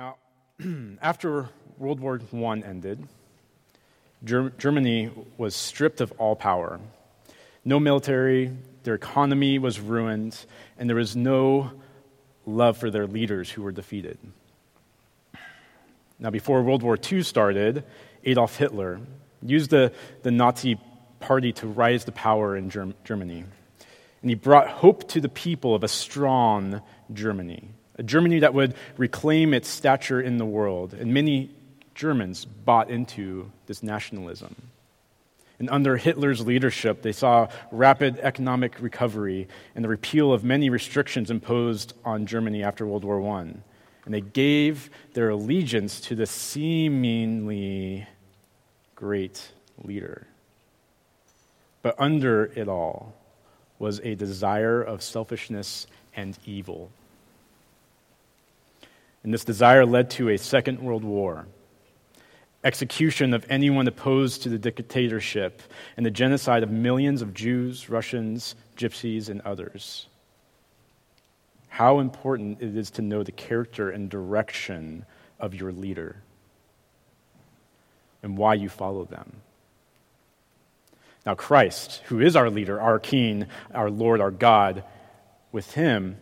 Now, after World War I ended, Ger- Germany was stripped of all power. No military, their economy was ruined, and there was no love for their leaders who were defeated. Now, before World War II started, Adolf Hitler used the, the Nazi party to rise to power in Germ- Germany. And he brought hope to the people of a strong Germany, a Germany that would reclaim its stature in the world. And many Germans bought into this nationalism. And under Hitler's leadership, they saw rapid economic recovery and the repeal of many restrictions imposed on Germany after World War I and they gave their allegiance to the seemingly great leader. But under it all was a desire of selfishness and evil. And this desire led to a Second World War, execution of anyone opposed to the dictatorship, and the genocide of millions of Jews, Russians, Gypsies, and others how important it is to know the character and direction of your leader and why you follow them. Now, Christ, who is our leader, our King, our Lord, our God, with him,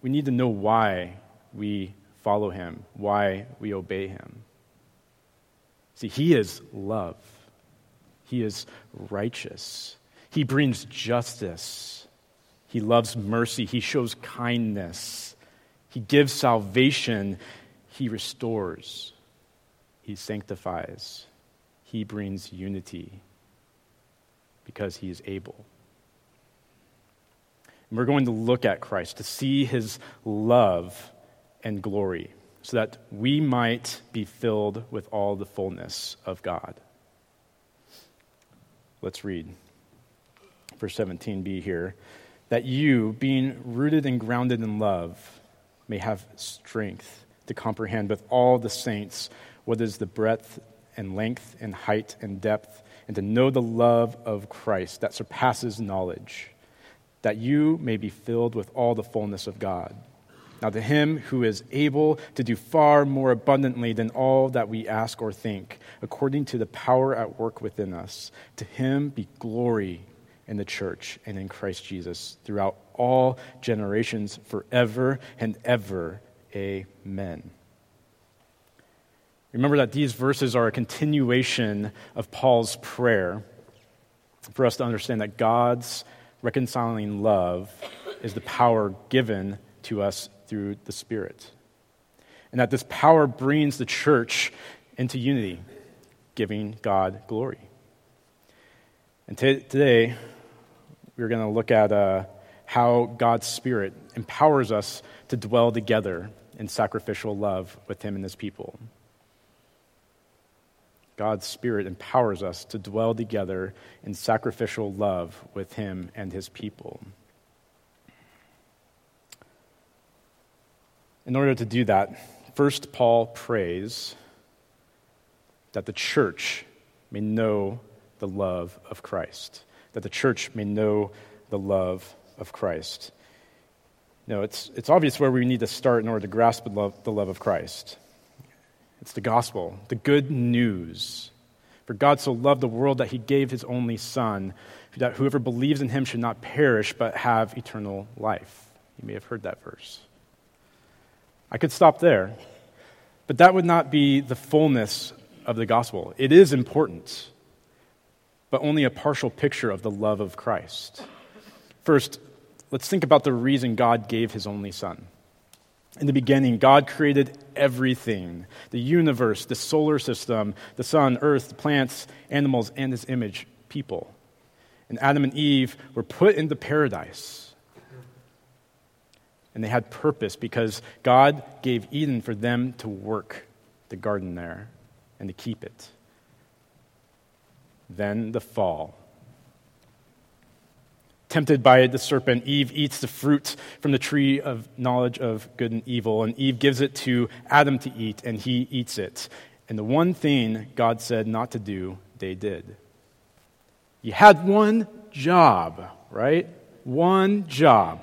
we need to know why we follow him, why we obey him. See, he is love, he is righteous, he brings justice. He loves mercy. He shows kindness. He gives salvation. He restores. He sanctifies. He brings unity because he is able. And we're going to look at Christ to see his love and glory so that we might be filled with all the fullness of God. Let's read verse 17b here that you, being rooted and grounded in love, may have strength to comprehend with all the saints what is the breadth and length and height and depth, and to know the love of Christ that surpasses knowledge, that you may be filled with all the fullness of God. Now, to him who is able to do far more abundantly than all that we ask or think, according to the power at work within us, to him be glory in the church and in Christ Jesus throughout all generations, forever and ever. Amen. Remember that these verses are a continuation of Paul's prayer for us to understand that God's reconciling love is the power given to us through the Spirit. And that this power brings the church into unity, giving God glory. And t- today, we're going to look at uh, how God's Spirit empowers us to dwell together in sacrificial love with Him and His people. God's Spirit empowers us to dwell together in sacrificial love with Him and His people. In order to do that, first Paul prays that the church may know the love of Christ that the church may know the love of Christ. No, it's, it's obvious where we need to start in order to grasp the love, the love of Christ. It's the gospel, the good news. For God so loved the world that he gave his only Son, that whoever believes in him should not perish but have eternal life. You may have heard that verse. I could stop there, but that would not be the fullness of the gospel. It is important but only a partial picture of the love of Christ. First, let's think about the reason God gave his only Son. In the beginning, God created everything the universe, the solar system, the sun, earth, the plants, animals, and his image, people. And Adam and Eve were put into paradise. And they had purpose because God gave Eden for them to work the garden there and to keep it then the fall. Tempted by the serpent, Eve eats the fruit from the tree of knowledge of good and evil, and Eve gives it to Adam to eat, and he eats it. And the one thing God said not to do, they did. You had one job, right? One job,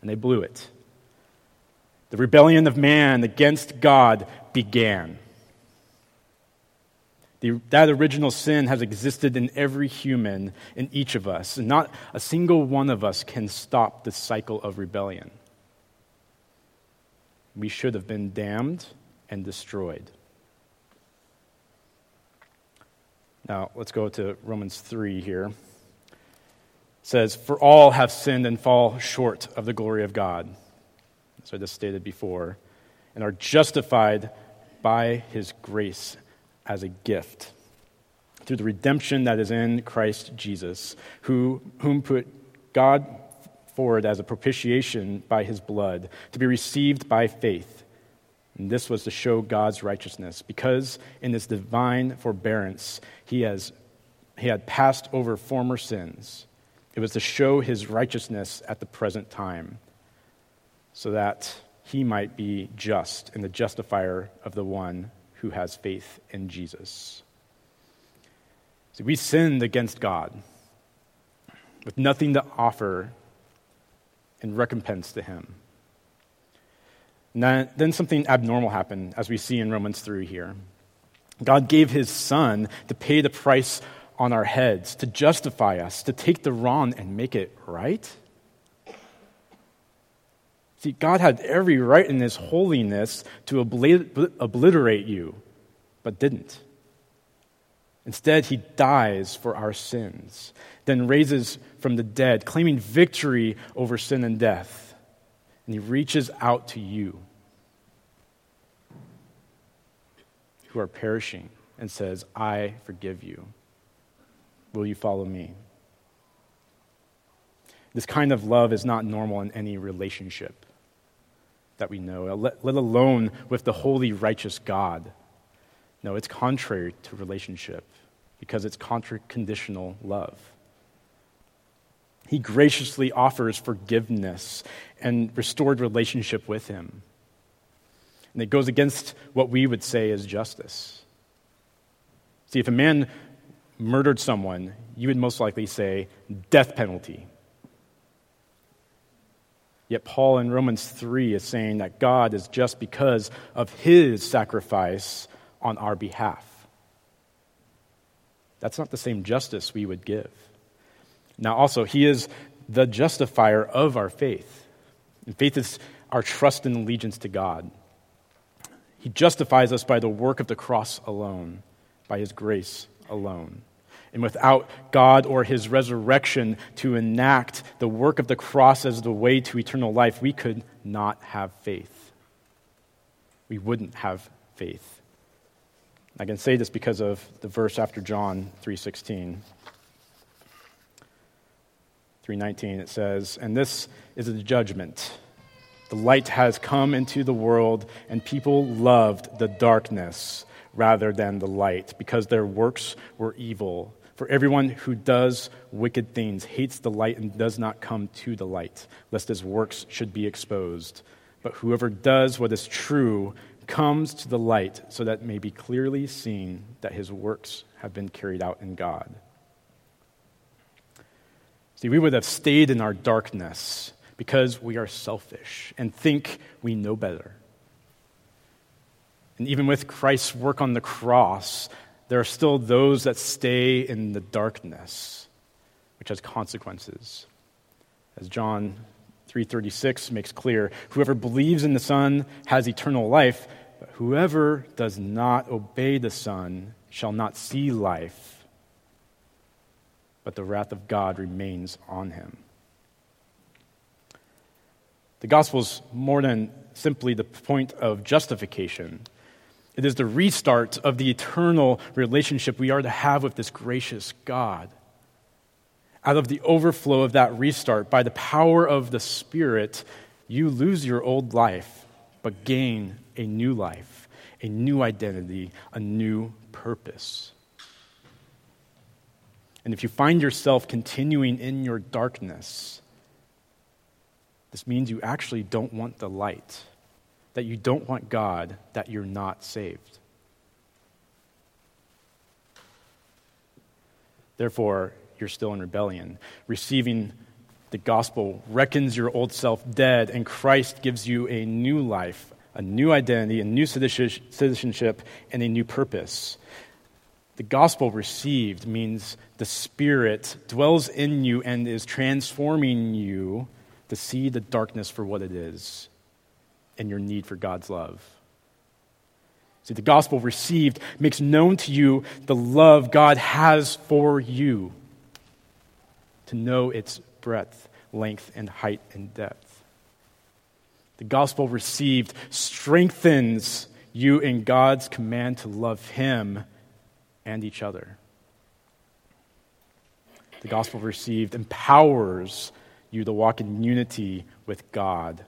and they blew it. The rebellion of man against God began. The, that original sin has existed in every human, in each of us, and not a single one of us can stop the cycle of rebellion. We should have been damned and destroyed. Now, let's go to Romans 3 here. Says, For all have sinned and fall short of the glory of God, as I just stated before, and are justified by his grace as a gift through the redemption that is in Christ Jesus, who, whom put God forward as a propitiation by his blood to be received by faith. And this was to show God's righteousness, because in his divine forbearance he, has, he had passed over former sins. It was to show his righteousness at the present time, so that he might be just and the justifier of the one who has faith in Jesus. See, we sinned against God with nothing to offer in recompense to Him. And then something abnormal happened, as we see in Romans 3 here. God gave His Son to pay the price on our heads, to justify us, to take the wrong and make it right. See, God had every right in His holiness to obliterate you, but didn't. Instead, He dies for our sins, then raises from the dead, claiming victory over sin and death. And He reaches out to you who are perishing and says, I forgive you. Will you follow me? This kind of love is not normal in any relationship that we know, let, alone with the holy, righteous God. No, it's contrary to relationship because it's conditional love. He graciously offers forgiveness and restored relationship with him. And it goes against what we would say is justice. See, if a man murdered someone, you would most likely say death penalty. Yet Paul in Romans 3 is saying that God is just because of his sacrifice on our behalf. That's not the same justice we would give. Now, also, he is the justifier of our faith. And faith is our trust and allegiance to God. He justifies us by the work of the cross alone, by his grace alone. And without God or his resurrection to enact the work of the cross as the way to eternal life, we could not have faith. We wouldn't have faith. I can say this because of the verse after John 3:16. 3:19 it says, "And this is the judgment. The light has come into the world, and people loved the darkness rather than the light, because their works were evil." For everyone who does wicked things hates the light and does not come to the light, lest his works should be exposed. But whoever does what is true comes to the light, so that may be clearly seen that his works have been carried out in God. See, we would have stayed in our darkness because we are selfish and think we know better. And even with Christ's work on the cross, there are still those that stay in the darkness, which has consequences. As John 3:36 makes clear, whoever believes in the Son has eternal life, but whoever does not obey the Son shall not see life, but the wrath of God remains on him. The gospel is more than simply the point of justification. It is the restart of the eternal relationship we are to have with this gracious God. Out of the overflow of that restart, by the power of the Spirit, you lose your old life, but gain a new life, a new identity, a new purpose. And if you find yourself continuing in your darkness, this means you actually don't want the light that you don't want God, that you're not saved. Therefore, you're still in rebellion, receiving The gospel reckons your old self dead, and Christ gives you a new life, a new identity, a new citizenship, and a new purpose. The gospel received means the Spirit dwells in you and is transforming you to see the darkness for what it is and your need for God's love. See, the gospel received makes known to you the love God has for you, to know its breadth, length, and height and depth. The gospel received strengthens you in God's command to love Him and each other. The gospel received empowers you to walk in unity with God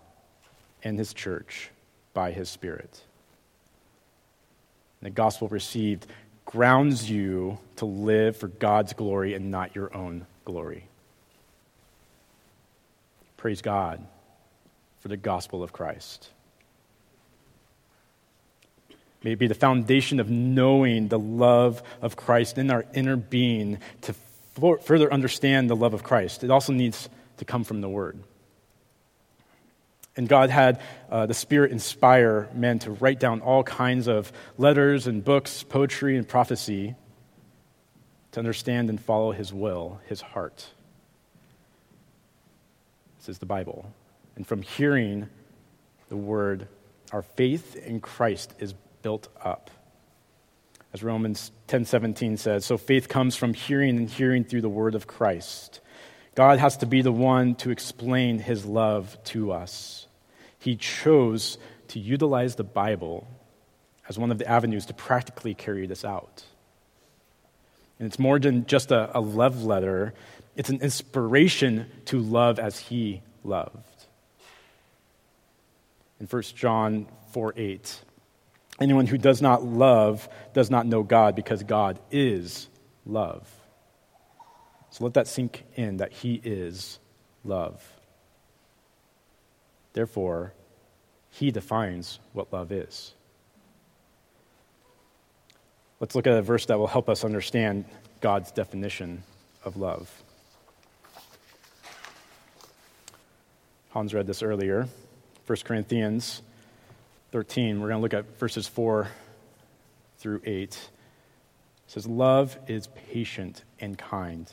and His church by His Spirit. And the gospel received grounds you to live for God's glory and not your own glory. Praise God for the gospel of Christ. May it be the foundation of knowing the love of Christ in our inner being to further understand the love of Christ. It also needs to come from the Word. And God had uh, the Spirit inspire men to write down all kinds of letters and books, poetry and prophecy to understand and follow His will, His heart. This is the Bible. And from hearing the word, our faith in Christ is built up. As Romans 10:17 says, so faith comes from hearing and hearing through the word of Christ. God has to be the one to explain his love to us. He chose to utilize the Bible as one of the avenues to practically carry this out. And it's more than just a, a love letter, it's an inspiration to love as he loved. In 1 John 4 8, anyone who does not love does not know God because God is love. So let that sink in that he is love. Therefore, he defines what love is. Let's look at a verse that will help us understand God's definition of love. Hans read this earlier. 1 Corinthians 13. We're going to look at verses 4 through 8. It says, Love is patient and kind.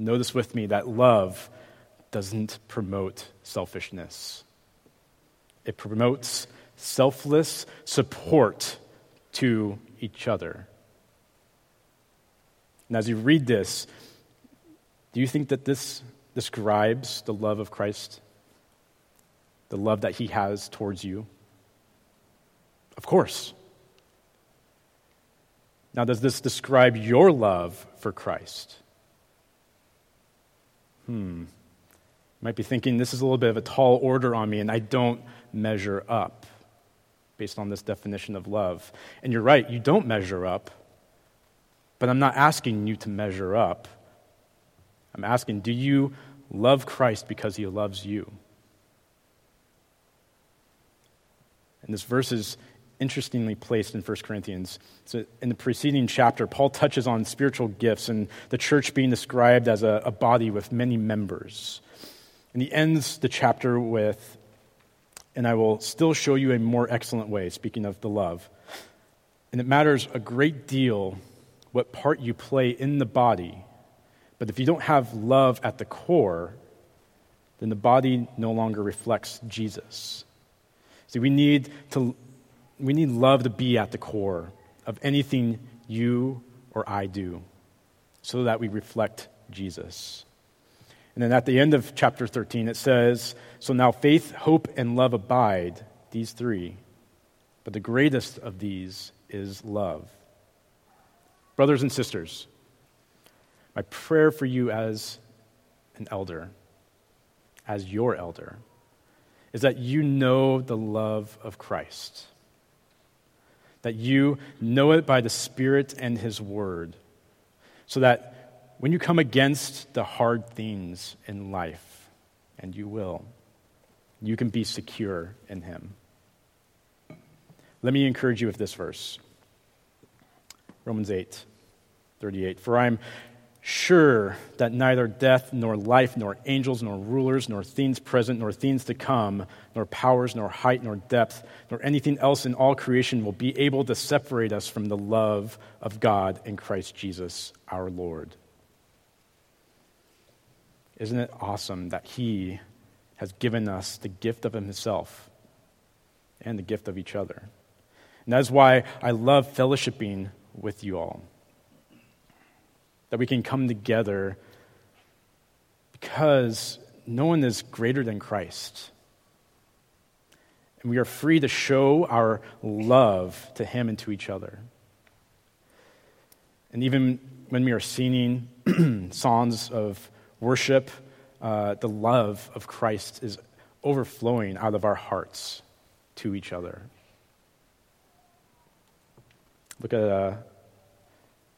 Notice with me that love doesn't promote selfishness, it promotes selfless support to each other. And as you read this, do you think that this describes the love of Christ? the love that He has towards you? Of course. Now, does this describe your love for Christ? Hmm. You might be thinking this is a little bit of a tall order on me, and I don't measure up based on this definition of love. And you're right, you don't measure up, but I'm not asking you to measure up. I'm asking, do you love Christ because he loves you? And this verse is interestingly placed in 1 Corinthians. So in the preceding chapter, Paul touches on spiritual gifts and the church being described as a, a body with many members. And he ends the chapter with, and I will still show you a more excellent way, speaking of the love. And it matters a great deal what part you play in the body, but if you don't have love at the core, then the body no longer reflects Jesus. See, we need, to, we need love to be at the core of anything you or I do so that we reflect Jesus. And then at the end of chapter 13, it says, So now faith, hope, and love abide, these three. But the greatest of these is love. Brothers and sisters, my prayer for you as an elder as your elder is that you know the love of Christ, that you know it by the Spirit and His Word, so that when you come against the hard things in life, and you will, you can be secure in Him. Let me encourage you with this verse Romans 8, 38. For I'm sure that neither death, nor life, nor angels, nor rulers, nor things present, nor things to come, nor powers, nor height, nor depth, nor anything else in all creation will be able to separate us from the love of God in Christ Jesus our Lord. Isn't it awesome that He has given us the gift of Himself and the gift of each other? And that is why I love fellowshipping with you all that we can come together because no one is greater than Christ. And we are free to show our love to Him and to each other. And even when we are singing songs of worship, uh, the love of Christ is overflowing out of our hearts to each other. Look at uh,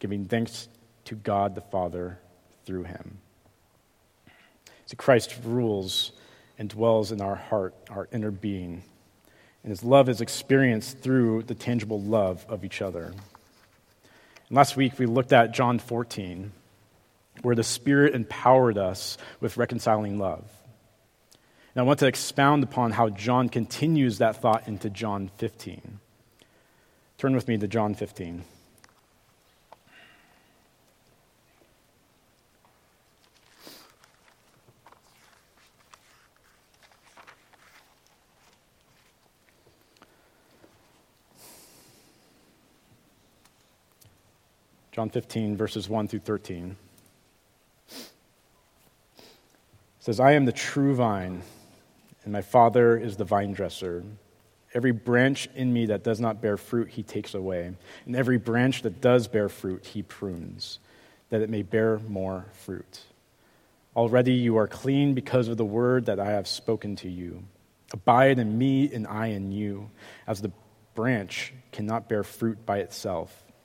giving thanks to God the Father through him. So Christ rules and dwells in our heart, our inner being. And his love is experienced through the tangible love of each other. And last week we looked at John 14, where the Spirit empowered us with reconciling love. And I want to expound upon how John continues that thought into John 15. Turn with me to John 15. John 15, verses 1 through 13. says, I am the true vine, and my Father is the vine dresser. Every branch in me that does not bear fruit, he takes away. And every branch that does bear fruit, he prunes, that it may bear more fruit. Already you are clean because of the word that I have spoken to you. Abide in me, and I in you, as the branch cannot bear fruit by itself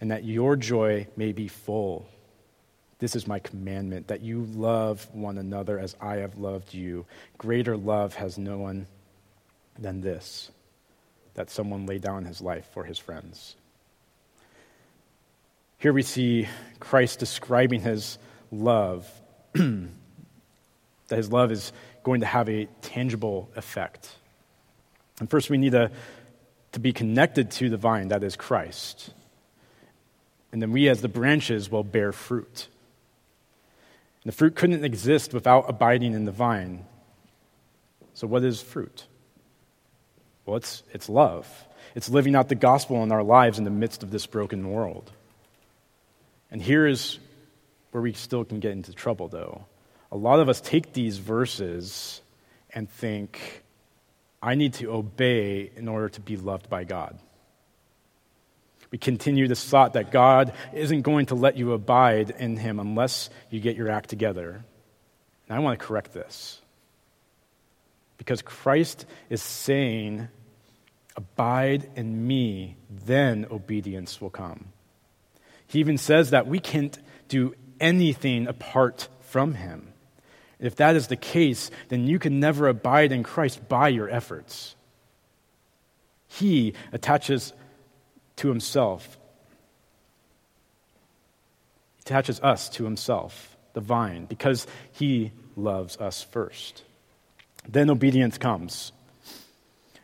and that your joy may be full. This is my commandment that you love one another as I have loved you. Greater love has no one than this that someone lay down his life for his friends. Here we see Christ describing his love, that his love is going to have a tangible effect. And first, we need to, to be connected to the vine, that is Christ. And then we, as the branches, will bear fruit. And the fruit couldn't exist without abiding in the vine. So, what is fruit? Well, it's, it's love. It's living out the gospel in our lives in the midst of this broken world. And here is where we still can get into trouble, though. A lot of us take these verses and think, I need to obey in order to be loved by God. We continue this thought that God isn't going to let you abide in Him unless you get your act together. And I want to correct this. Because Christ is saying, Abide in me, then obedience will come. He even says that we can't do anything apart from Him. If that is the case, then you can never abide in Christ by your efforts. He attaches to himself. He attaches us to himself, the vine, because he loves us first. Then obedience comes.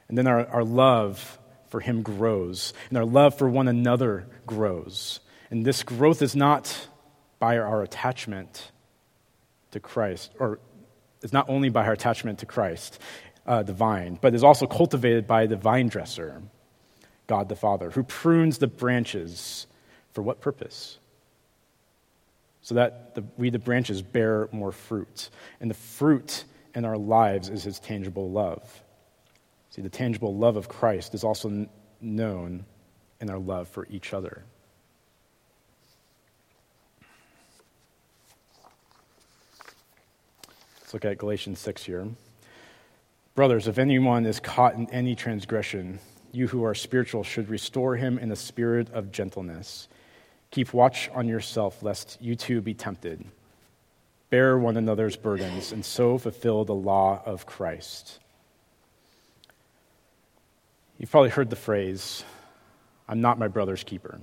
And then our, our love for him grows, and our love for one another grows. And this growth is not by our attachment to Christ, or it's not only by our attachment to Christ, uh, the vine, but is also cultivated by the vine dresser. God the Father, who prunes the branches. For what purpose? So that the, we, the branches, bear more fruit. And the fruit in our lives is his tangible love. See, the tangible love of Christ is also known in our love for each other. Let's look at Galatians 6 here. Brothers, if anyone is caught in any transgression, you who are spiritual should restore him in a spirit of gentleness. Keep watch on yourself, lest you too be tempted. Bear one another's burdens, and so fulfill the law of Christ. You've probably heard the phrase, I'm not my brother's keeper.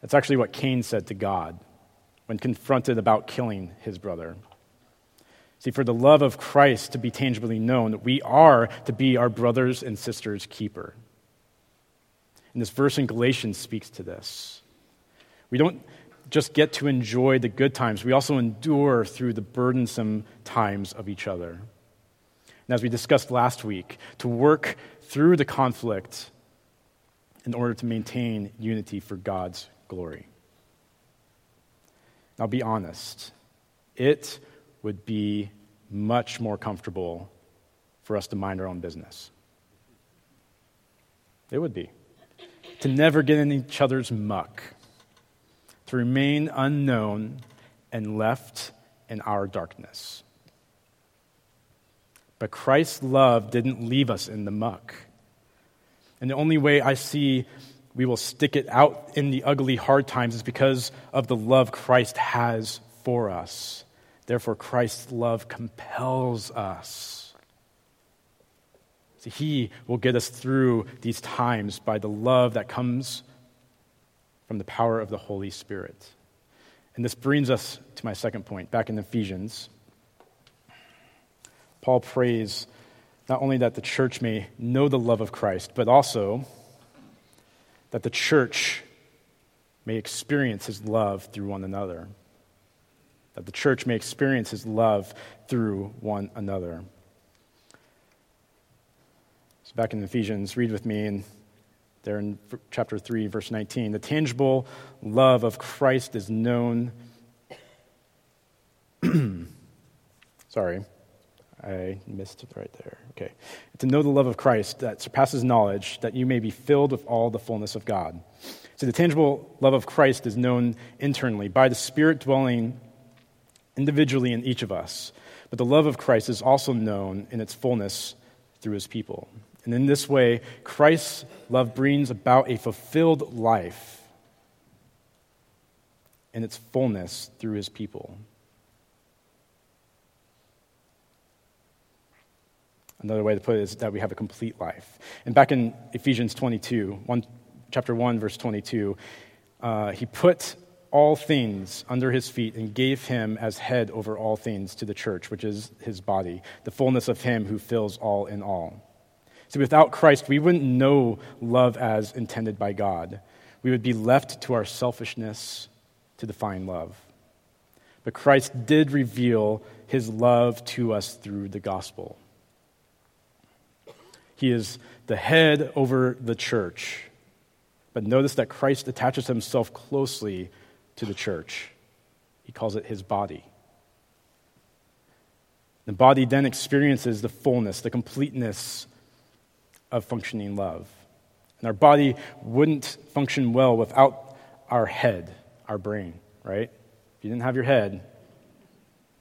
That's actually what Cain said to God when confronted about killing his brother. See, for the love of Christ to be tangibly known, that we are to be our brothers and sisters' keeper. And this verse in Galatians speaks to this. We don't just get to enjoy the good times, we also endure through the burdensome times of each other. And as we discussed last week, to work through the conflict in order to maintain unity for God's glory. Now, be honest. It would be much more comfortable for us to mind our own business. It would be. To never get in each other's muck, to remain unknown and left in our darkness. But Christ's love didn't leave us in the muck. And the only way I see we will stick it out in the ugly, hard times is because of the love Christ has for us. Therefore, Christ's love compels us. See, he will get us through these times by the love that comes from the power of the Holy Spirit. And this brings us to my second point, back in Ephesians. Paul prays not only that the church may know the love of Christ, but also that the church may experience his love through one another that the church may experience his love through one another. So, back in Ephesians, read with me, and there in chapter 3, verse 19. The tangible love of Christ is known. Sorry, I missed it right there. Okay. To know the love of Christ that surpasses knowledge, that you may be filled with all the fullness of God. So, the tangible love of Christ is known internally by the Spirit dwelling individually in each of us. But the love of Christ is also known in its fullness through his people. And in this way, Christ's love brings about a fulfilled life in its fullness through his people. Another way to put it is that we have a complete life. And back in Ephesians 22, one, chapter 1, verse 22, uh, he put all things under his feet and gave him as head over all things to the church, which is his body, the fullness of him who fills all in all. See, without Christ, we wouldn't know love as intended by God. We would be left to our selfishness to define love. But Christ did reveal his love to us through the gospel. He is the head over the church. But notice that Christ attaches himself closely to the church. He calls it his body. The body then experiences the fullness, the completeness of functioning love. And our body wouldn't function well without our head, our brain, right? If you didn't have your head,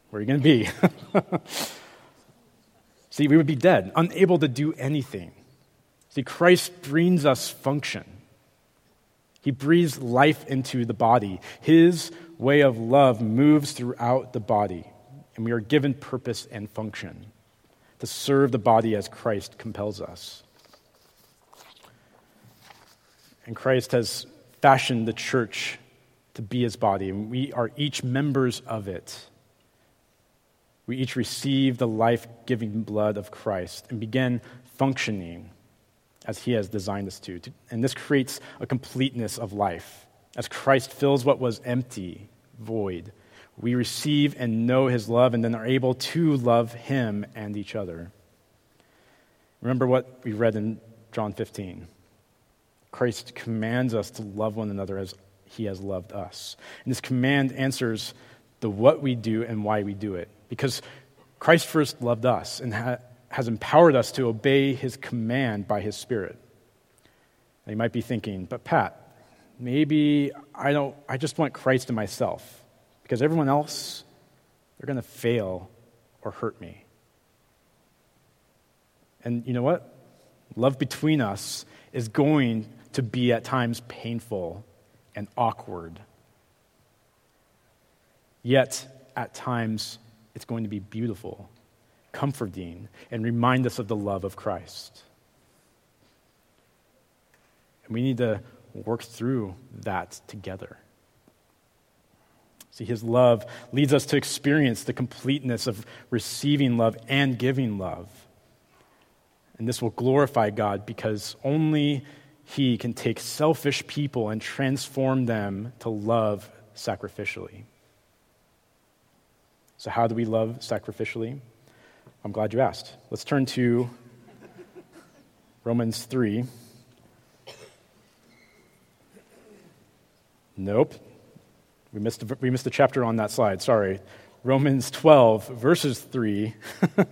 where are you going to be? See, we would be dead, unable to do anything. See, Christ brings us function. He breathes life into the body. His way of love moves throughout the body, and we are given purpose and function to serve the body as Christ compels us. And Christ has fashioned the church to be his body, and we are each members of it. We each receive the life giving blood of Christ and begin functioning as He has designed us to. And this creates a completeness of life. As Christ fills what was empty, void, we receive and know His love and then are able to love Him and each other. Remember what we read in John 15. Christ commands us to love one another as He has loved us. And this command answers the what we do and why we do it. Because Christ first loved us and ha- has empowered us to obey his command by his Spirit. And you might be thinking, but Pat, maybe I don't I just want Christ in myself because everyone else they're going to fail or hurt me. And you know what? Love between us is going to be at times painful and awkward. Yet, at times, it's going to be beautiful comforting, and remind us of the love of Christ. And we need to work through that together. See, his love leads us to experience the completeness of receiving love and giving love. And this will glorify God because only he can take selfish people and transform them to love sacrificially. So, how do we love sacrificially? I'm glad you asked. Let's turn to Romans 3. Nope. We missed, a, we missed a chapter on that slide. Sorry. Romans 12, verses 3. How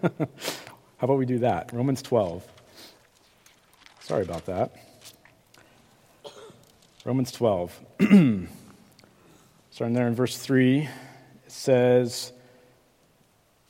about we do that? Romans 12. Sorry about that. Romans 12. Starting there in verse 3, it says,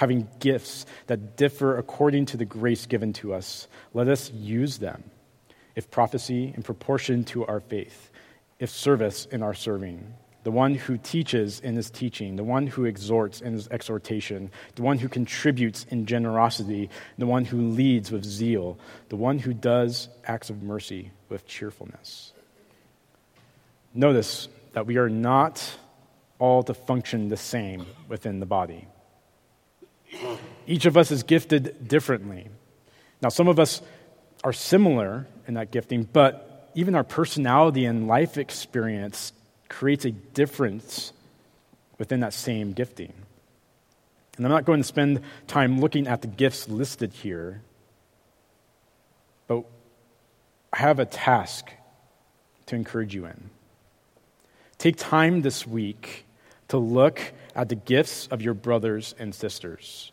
having gifts that differ according to the grace given to us, let us use them. If prophecy, in proportion to our faith, if service, in our serving, the one who teaches in his teaching, the one who exhorts in his exhortation, the one who contributes in generosity, the one who leads with zeal, the one who does acts of mercy with cheerfulness. Notice that we are not all to function the same within the body. Each of us is gifted differently. Now, some of us are similar in that gifting, but even our personality and life experience creates a difference within that same gifting. And I'm not going to spend time looking at the gifts listed here, but I have a task to encourage you in. Take time this week to look at the gifts of your brothers and sisters.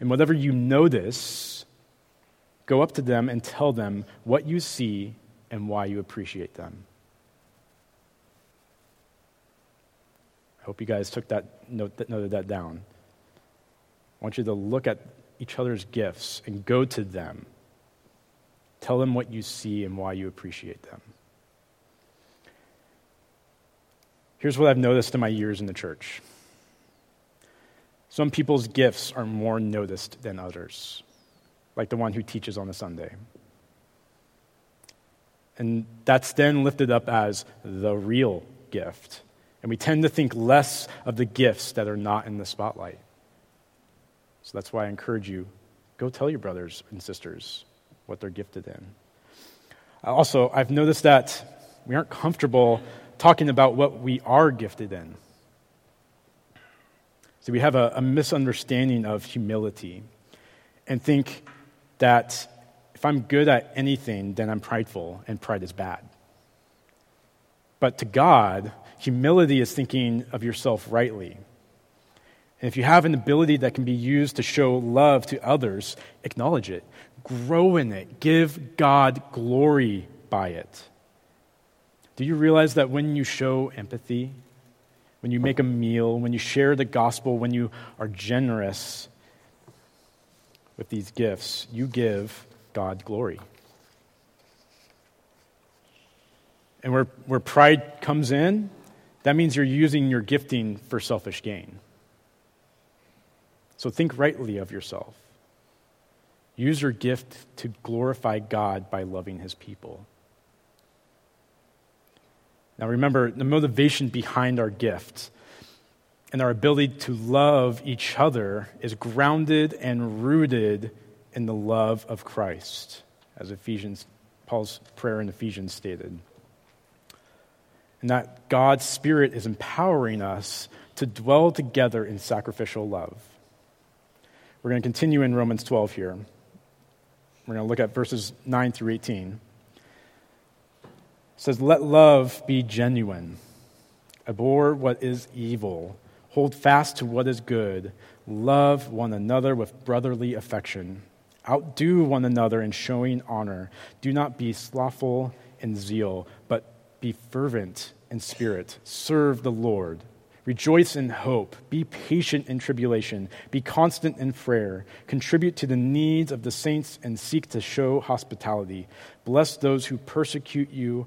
And whatever you notice, go up to them and tell them what you see and why you appreciate them. I hope you guys took that note that noted that down. I want you to look at each other's gifts and go to them. Tell them what you see and why you appreciate them. Here's what I've noticed in my years in the church. Some people's gifts are more noticed than others, like the one who teaches on a Sunday. And that's then lifted up as the real gift. And we tend to think less of the gifts that are not in the spotlight. So that's why I encourage you go tell your brothers and sisters what they're gifted in. Also, I've noticed that we aren't comfortable talking about what we are gifted in. So we have a, a misunderstanding of humility and think that if I'm good at anything, then I'm prideful, and pride is bad. But to God, humility is thinking of yourself rightly. And if you have an ability that can be used to show love to others, acknowledge it, grow in it, give God glory by it. Do you realize that when you show empathy, when you make a meal, when you share the gospel, when you are generous with these gifts, you give God glory? And where, where pride comes in, that means you're using your gifting for selfish gain. So think rightly of yourself. Use your gift to glorify God by loving his people. Now, remember, the motivation behind our gift and our ability to love each other is grounded and rooted in the love of Christ, as Ephesians, Paul's prayer in Ephesians stated. And that God's Spirit is empowering us to dwell together in sacrificial love. We're going to continue in Romans 12 here. We're going to look at verses 9 through 18 says, Let love be genuine. Abhor what is evil. Hold fast to what is good. Love one another with brotherly affection. Outdo one another in showing honor. Do not be slothful in zeal, but be fervent in spirit. Serve the Lord. Rejoice in hope. Be patient in tribulation. Be constant in prayer. Contribute to the needs of the saints and seek to show hospitality. Bless those who persecute you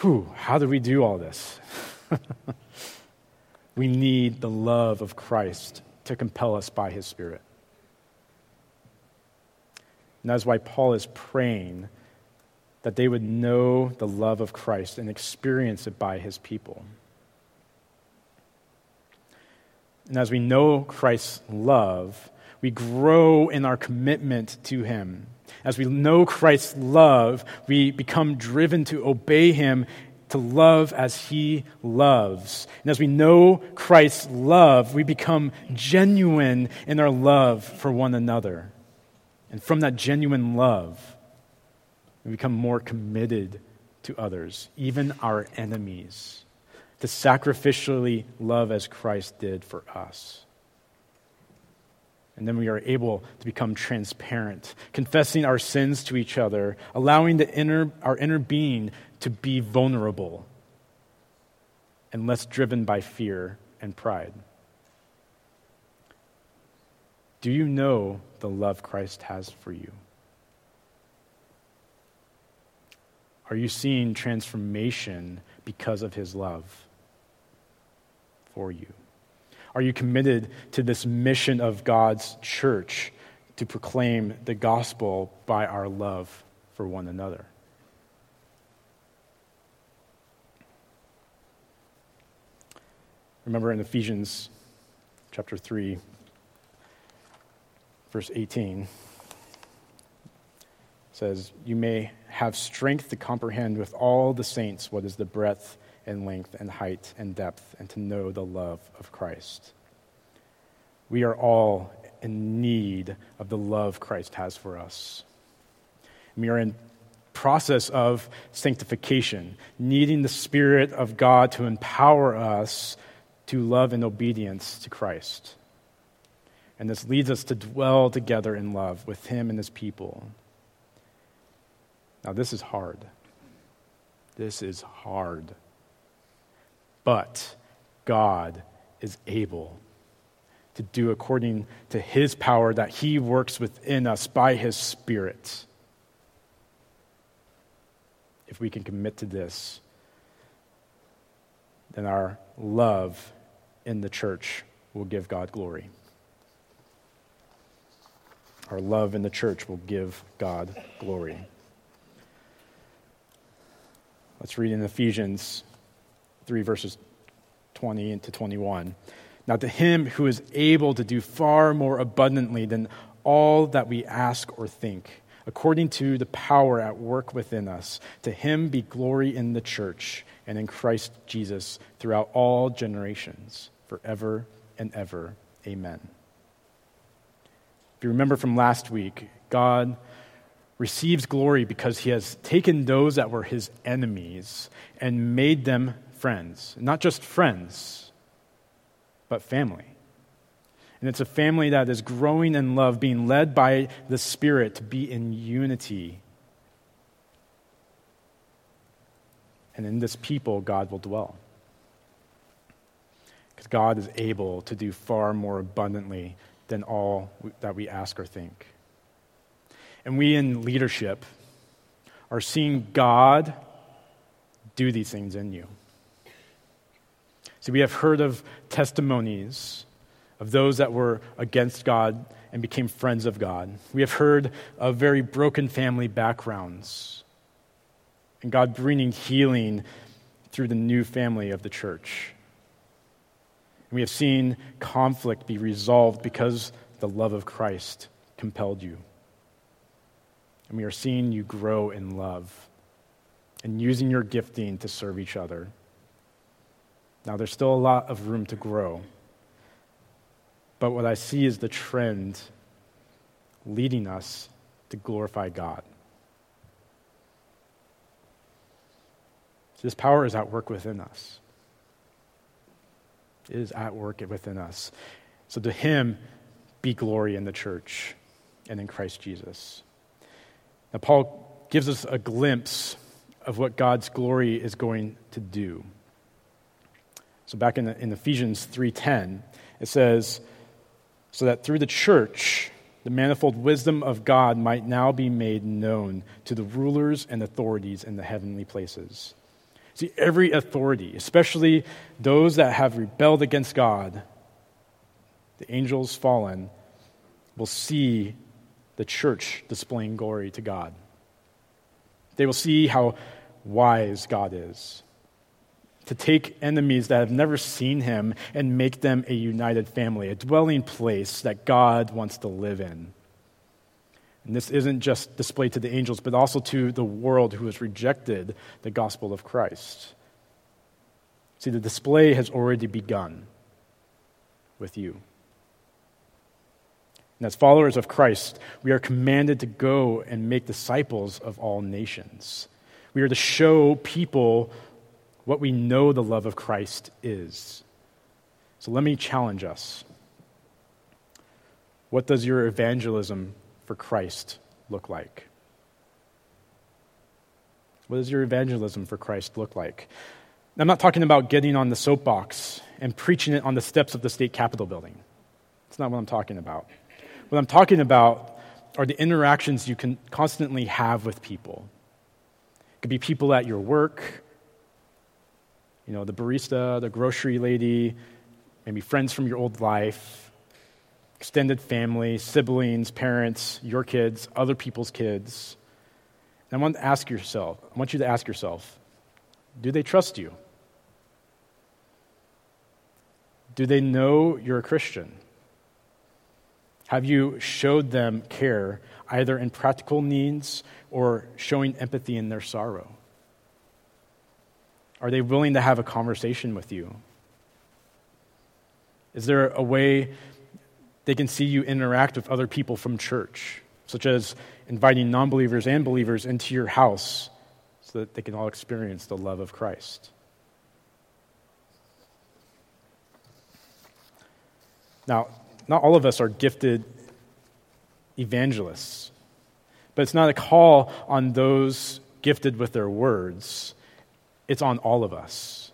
Whew, how do we do all this? we need the love of Christ to compel us by his Spirit. And that's why Paul is praying that they would know the love of Christ and experience it by his people. And as we know Christ's love, we grow in our commitment to him as we know Christ's love, we become driven to obey him, to love as he loves. And as we know Christ's love, we become genuine in our love for one another. And from that genuine love, we become more committed to others, even our enemies, to sacrificially love as Christ did for us. And then we are able to become transparent, confessing our sins to each other, allowing the inner, our inner being to be vulnerable and less driven by fear and pride. Do you know the love Christ has for you? Are you seeing transformation because of his love for you? Are you committed to this mission of God's church to proclaim the gospel by our love for one another? Remember in Ephesians chapter 3, verse 18 says, You may have strength to comprehend with all the saints what is the breadth and length and height and depth, and to know the love of Christ. We are all in need of the love Christ has for us. We are in process of sanctification, needing the Spirit of God to empower us to love and obedience to Christ. And this leads us to dwell together in love with Him and His people. Now, this is hard. This is hard. But God is able to do according to His power that He works within us by His Spirit. If we can commit to this, then our love in the church will give God glory. Our love in the church will give God glory. Let's read in Ephesians 3, verses 20 to 21. Now, to him who is able to do far more abundantly than all that we ask or think, according to the power at work within us, to him be glory in the church and in Christ Jesus throughout all generations, forever and ever. Amen. If you remember from last week, God receives glory because he has taken those that were his enemies and made them friends. Not just friends, but family. And it's a family that is growing in love, being led by the Spirit to be in unity. And in this people, God will dwell. Because God is able to do far more abundantly than all that we ask or think. And we in leadership are seeing God do these things in you. See, we have heard of testimonies of those that were against God and became friends of God. We have heard of very broken family backgrounds and God bringing healing through the new family of the church. And we have seen conflict be resolved because the love of Christ compelled you. And we are seeing you grow in love and using your gifting to serve each other. Now, there's still a lot of room to grow. But what I see is the trend leading us to glorify God. So this power is at work within us is at work within us. So to him be glory in the church and in Christ Jesus. Now, Paul gives us a glimpse of what God's glory is going to do. So back in, in Ephesians 3:10, it says, "So that through the church the manifold wisdom of God might now be made known to the rulers and authorities in the heavenly places." See, every authority, especially those that have rebelled against God, the angels fallen, will see the church displaying glory to God. They will see how wise God is to take enemies that have never seen him and make them a united family, a dwelling place that God wants to live in. And this isn't just displayed to the angels, but also to the world who has rejected the gospel of Christ. See, the display has already begun with you. And as followers of Christ, we are commanded to go and make disciples of all nations. We are to show people what we know the love of Christ is. So let me challenge us. What does your evangelism for Christ look like? What does your evangelism for Christ look like? I'm not talking about getting on the soapbox and preaching it on the steps of the state capitol building. That's not what I'm talking about. What I'm talking about are the interactions you can constantly have with people. It could be people at your work, you know, the barista, the grocery lady, maybe friends from your old life, extended family, siblings, parents, your kids, other people's kids. And I want to ask yourself, I want you to ask yourself, do they trust you? Do they know you're a Christian? Have you showed them care, either in practical needs or showing empathy in their sorrow? Are they willing to have a conversation with you? Is there a way they can see you interact with other people from church, such as inviting non believers and believers into your house so that they can all experience the love of Christ. Now, not all of us are gifted evangelists, but it's not a call on those gifted with their words, it's on all of us.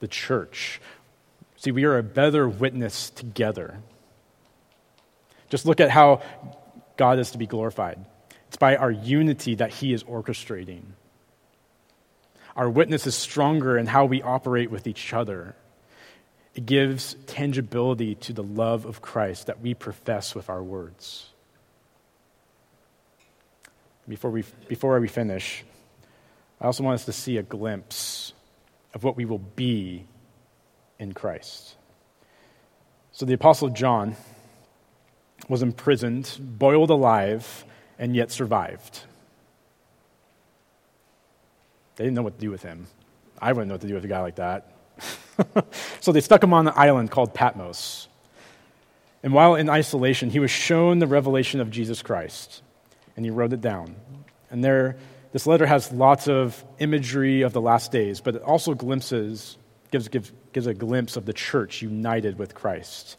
The church See, we are a better witness together. Just look at how God is to be glorified. It's by our unity that He is orchestrating. Our witness is stronger in how we operate with each other. It gives tangibility to the love of Christ that we profess with our words. Before we, before we finish, I also want us to see a glimpse of what we will be in Christ. So the Apostle John was imprisoned, boiled alive, and yet survived. They didn't know what to do with him. I wouldn't know what to do with a guy like that. so they stuck him on an island called Patmos. And while in isolation, he was shown the revelation of Jesus Christ, and he wrote it down. And there, this letter has lots of imagery of the last days, but it also glimpses, gives, gives, gives a glimpse of the church united with Christ.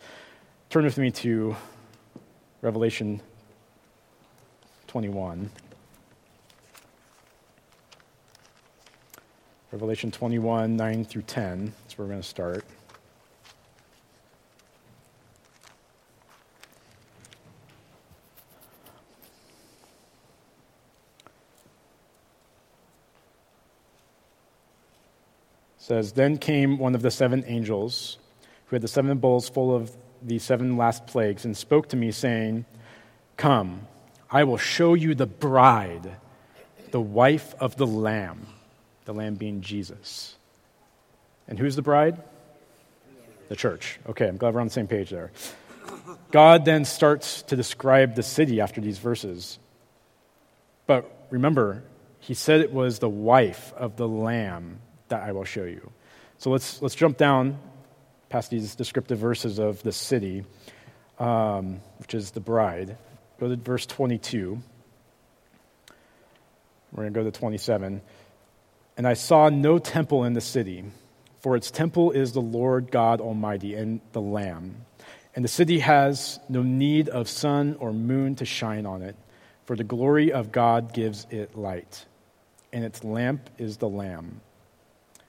Turn with me to Revelation 21. Revelation 21, 9 through 10. That's where we're going to start. Says, Then came one of the seven angels who had the seven bowls full of the seven last plagues and spoke to me, saying, Come, I will show you the bride, the wife of the Lamb the Lamb being Jesus. And who's the bride? The church. Okay, I'm glad we're on the same page there. God then starts to describe the city after these verses. But remember, he said it was the wife of the Lamb that I will show you. So let's, let's jump down past these descriptive verses of the city, um, which is the bride. Go to verse 22. We're going to go to 27. And I saw no temple in the city, for its temple is the Lord God Almighty and the Lamb. And the city has no need of sun or moon to shine on it, for the glory of God gives it light, and its lamp is the Lamb.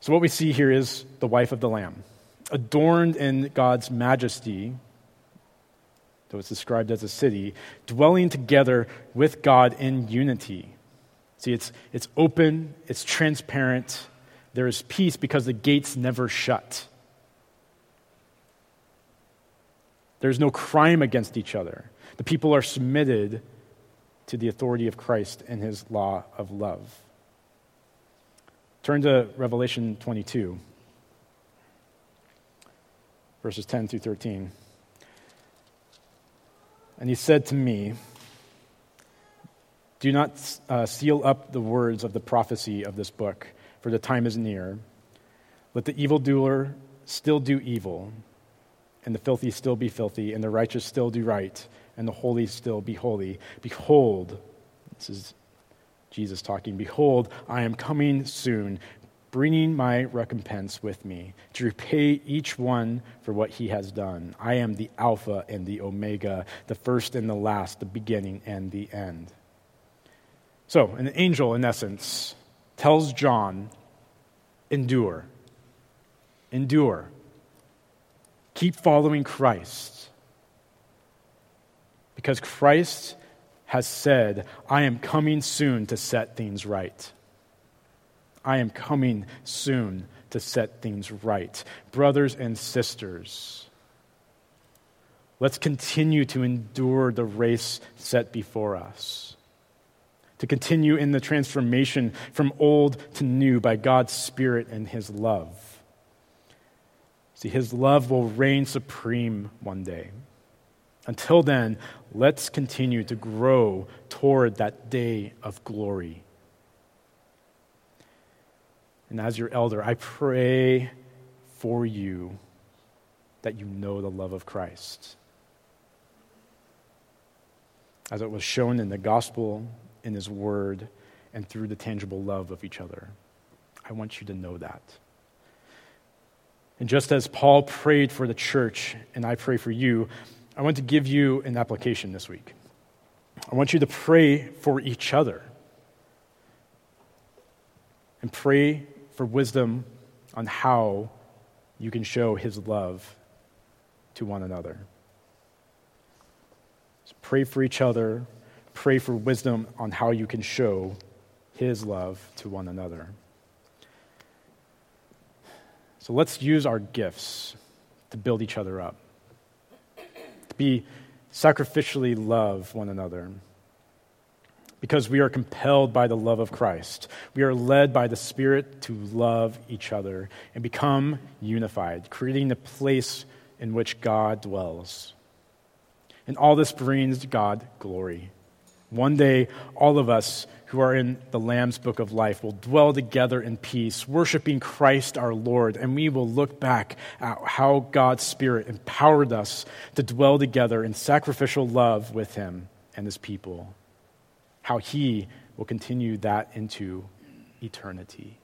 So what we see here is the wife of the Lamb, adorned in God's majesty, though it's described as a city, dwelling together with God in unity See, it's, it's open, it's transparent, there is peace because the gates never shut. There's no crime against each other. The people are submitted to the authority of Christ and his law of love. Turn to Revelation 22, verses 10 through 13. And he said to me, do not uh, seal up the words of the prophecy of this book, for the time is near. Let the evildoer still do evil, and the filthy still be filthy, and the righteous still do right, and the holy still be holy. Behold, this is Jesus talking, Behold, I am coming soon, bringing my recompense with me, to repay each one for what he has done. I am the Alpha and the Omega, the first and the last, the beginning and the end. So, an angel, in essence, tells John, endure. Endure. Keep following Christ. Because Christ has said, I am coming soon to set things right. I am coming soon to set things right. Brothers and sisters, let's continue to endure the race set before us to continue in the transformation from old to new by God's Spirit and His love. See, His love will reign supreme one day. Until then, let's continue to grow toward that day of glory. And as your elder, I pray for you that you know the love of Christ. As it was shown in the gospel, in his word, and through the tangible love of each other. I want you to know that. And just as Paul prayed for the church, and I pray for you, I want to give you an application this week. I want you to pray for each other and pray for wisdom on how you can show his love to one another. So pray for each other, pray for wisdom on how you can show his love to one another. So let's use our gifts to build each other up, be sacrificially love one another. Because we are compelled by the love of Christ. We are led by the Spirit to love each other and become unified, creating the place in which God dwells. And all this brings God glory. One day, all of us who are in the Lamb's book of life will dwell together in peace, worshiping Christ our Lord, and we will look back at how God's Spirit empowered us to dwell together in sacrificial love with Him and His people, how He will continue that into eternity.